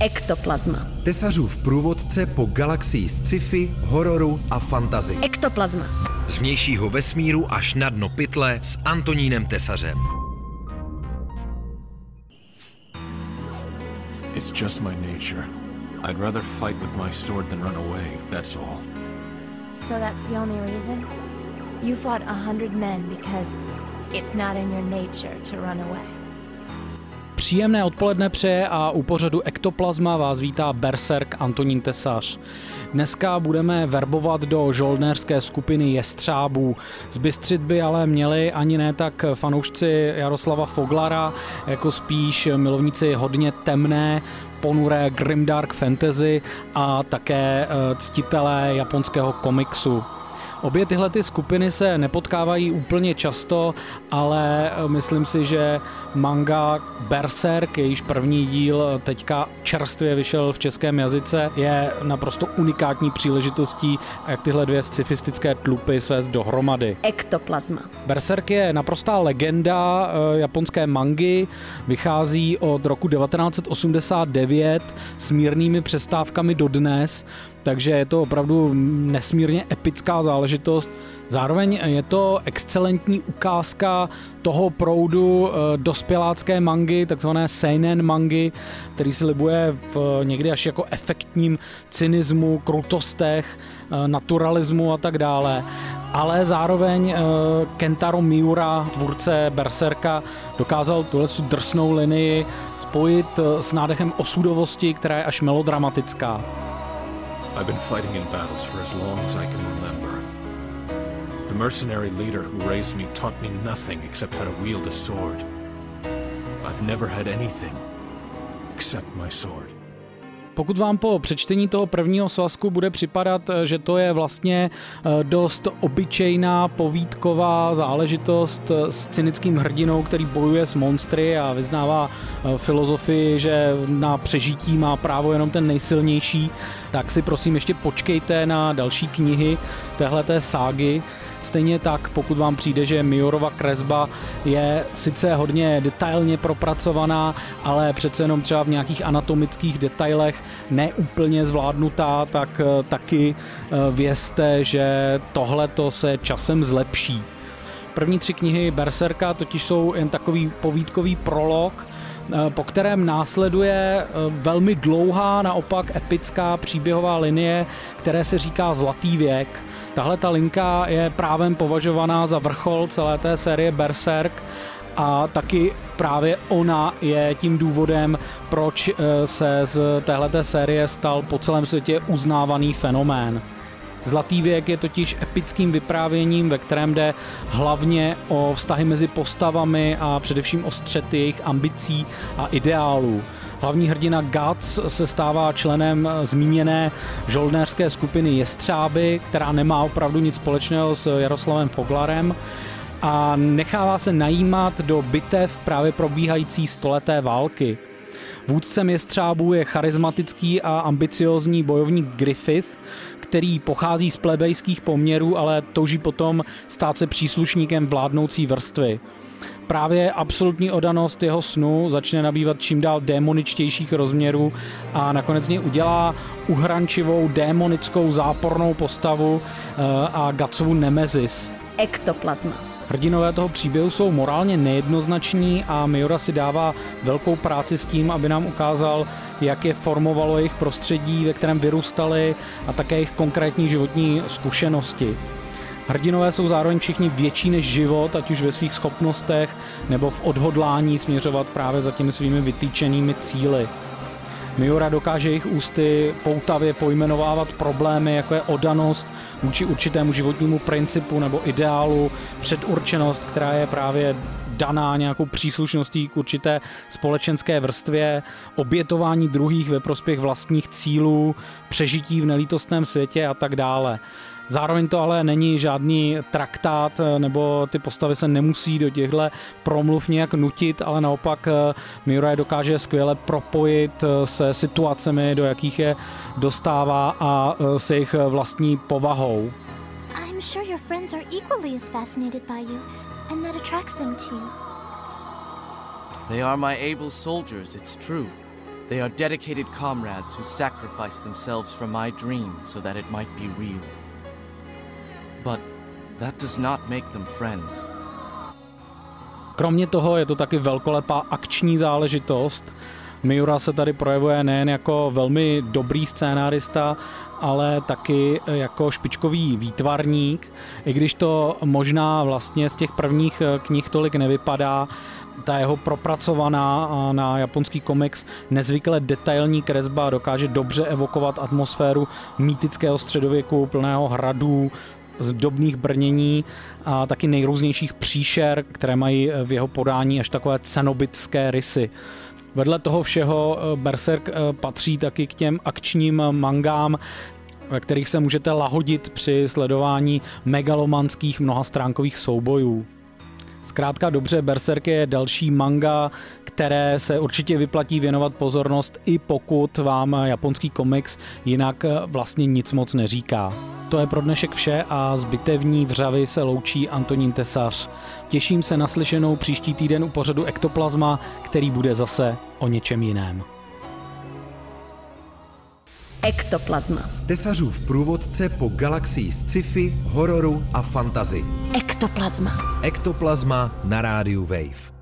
Ektoplazma. Tesařův průvodce po galaxii sci-fi, hororu a fantazy. Ektoplazma. Z vnějšího vesmíru až na dno pytle s Antonínem Tesařem. It's just my nature. I'd rather fight with my sword than run away, that's all. So that's the only reason? You fought a hundred men because it's not in your nature to run away. Příjemné odpoledne přeje a u pořadu Ektoplazma vás vítá Berserk Antonín Tesař. Dneska budeme verbovat do žoldnerské skupiny jestřábů. Zbystřit by ale měli ani ne tak fanoušci Jaroslava Foglara, jako spíš milovníci hodně temné, ponuré grimdark fantasy a také eh, ctitelé japonského komiksu. Obě tyhle ty skupiny se nepotkávají úplně často, ale eh, myslím si, že manga Berserk, jejíž první díl teďka čerstvě vyšel v českém jazyce, je naprosto unikátní příležitostí, jak tyhle dvě scifistické tlupy svést dohromady. Ektoplazma. Berserk je naprostá legenda eh, japonské mangy, vychází od roku 1989 s mírnými přestávkami dodnes, takže je to opravdu nesmírně epická záležitost. Zároveň je to excelentní ukázka toho proudu eh, dospělácké mangy, takzvané seinen mangy, který si libuje v někdy až jako efektním cynismu, krutostech, eh, naturalismu a tak dále. Ale zároveň eh, Kentaro Miura, tvůrce Berserka, dokázal tuhle drsnou linii spojit s nádechem osudovosti, která je až melodramatická. I've been fighting in battles for as long as I can remember. The mercenary leader who raised me taught me nothing except how to wield a sword. I've never had anything except my sword. Pokud vám po přečtení toho prvního svazku bude připadat, že to je vlastně eh, dost obyčejná povídková záležitost eh, s cynickým hrdinou, který bojuje s monstry a vyznává eh, filozofii, že na přežití má právo jenom ten nejsilnější, tak si prosím ještě počkejte na další knihy téhleté ságy. Stejně tak, pokud vám přijde, že Miorova kresba je sice hodně detailně propracovaná, ale přece jenom třeba v nějakých anatomických detailech neúplně zvládnutá, tak eh, taky eh, vězte, že tohle to se časem zlepší. První tři knihy Berserka totiž jsou jen takový povídkový prolog, eh, po kterém následuje velmi dlouhá, naopak epická příběhová linie, které se říká Zlatý věk – Tahle ta linka je právem považovaná za vrchol celé té série Berserk a taky právě ona je tím důvodem, proč eh, se z téhleté série stal po celém světě uznávaný fenomén. Zlatý věk je totiž epickým vyprávěním, ve kterém jde hlavně o vztahy mezi postavami a především o střety jejich ambicí a ideálů. Hlavní hrdina Guts se stává členem zmíněné žoldnéřské skupiny Jestřáby, která nemá opravdu nic společného s Jaroslavem Foglarem a nechává se najímat do bitev právě probíhající stoleté války. Vůdcem jestřábů je charismatický a ambiciozní bojovník Griffith, který pochází z plebejských poměrů, ale touží potom stát se příslušníkem vládnoucí vrstvy. Právě absolutní odanost jeho snu začne nabývat čím dál démoničtějších rozměrů a nakonec něj udělá uhrančivou démonickou zápornou postavu eh, a Gatsovu nemezis. Ektoplazma. Hrdinové toho příběhu jsou morálně nejednoznační a Miura si dává velkou práci s tím, aby nám ukázal, jak je formovalo jejich prostředí, ve kterém vyrůstali a také jejich konkrétní životní zkušenosti. Hrdinové jsou zároveň všichni větší než život, ať už ve svých schopnostech nebo v odhodlání směřovat právě za těmi svými vytýčenými cíly. Miura dokáže jejich ústy poutavě pojmenovávat problémy, jako je odanost vůči určitému životnímu principu nebo ideálu, předurčenost, která je právě daná nějakou příslušností k určité společenské vrstvě, obětování druhých ve prospěch vlastních cílů, přežití v nelítostném světě a tak dále. Zároveň to ale není žádný traktát, eh, nebo ty postavy se nemusí do těchto promluv nějak nutit, ale naopak eh, Miura je dokáže skvěle propojit eh, se situacemi, do jakých je dostává a s jejich vlastní povahou. I'm sure your friends are equally as fascinated by you, and that attracts them to you. They are my able soldiers, it's true. They are dedicated comrades who sacrificed themselves for my dream so that it might be real. But that does not make them friends. Kromě toho je to taky velkolepá akční záležitost. Miura se tady projevuje nejen jako velmi dobrý scénárista, ale taky jako špičkový výtvarník, i když to možná vlastně z těch prvních knih tolik nevypadá, ta jeho propracovaná na japonský komiks nezvykle detailní kresba dokáže dobře evokovat atmosféru mýtického středověku plného hradů, zdobných brnění a taky nejrůznějších příšer, které mají v jeho podání až takové cenobitské rysy. Vedle toho všeho eh, Berserk eh, patří taky k těm akčním mangám, ve kterých se můžete lahodit při sledování megalomanských mnohastránkových soubojů. Zkrátka dobře, Berserk je další manga, které se určitě vyplatí věnovat pozornost, i pokud vám japonský komiks jinak eh, vlastně nic moc neříká. To je pro dnešek vše a z bitevní vřavy se loučí Antonín Tesař. Těším se na slyšenou příští týden u pořadu Ektoplazma, který bude zase o něčem jiném. Ektoplazma. Tesařův průvodce po galaxii sci-fi, hororu a fantazy. Ektoplazma. Ektoplazma na rádiu Wave.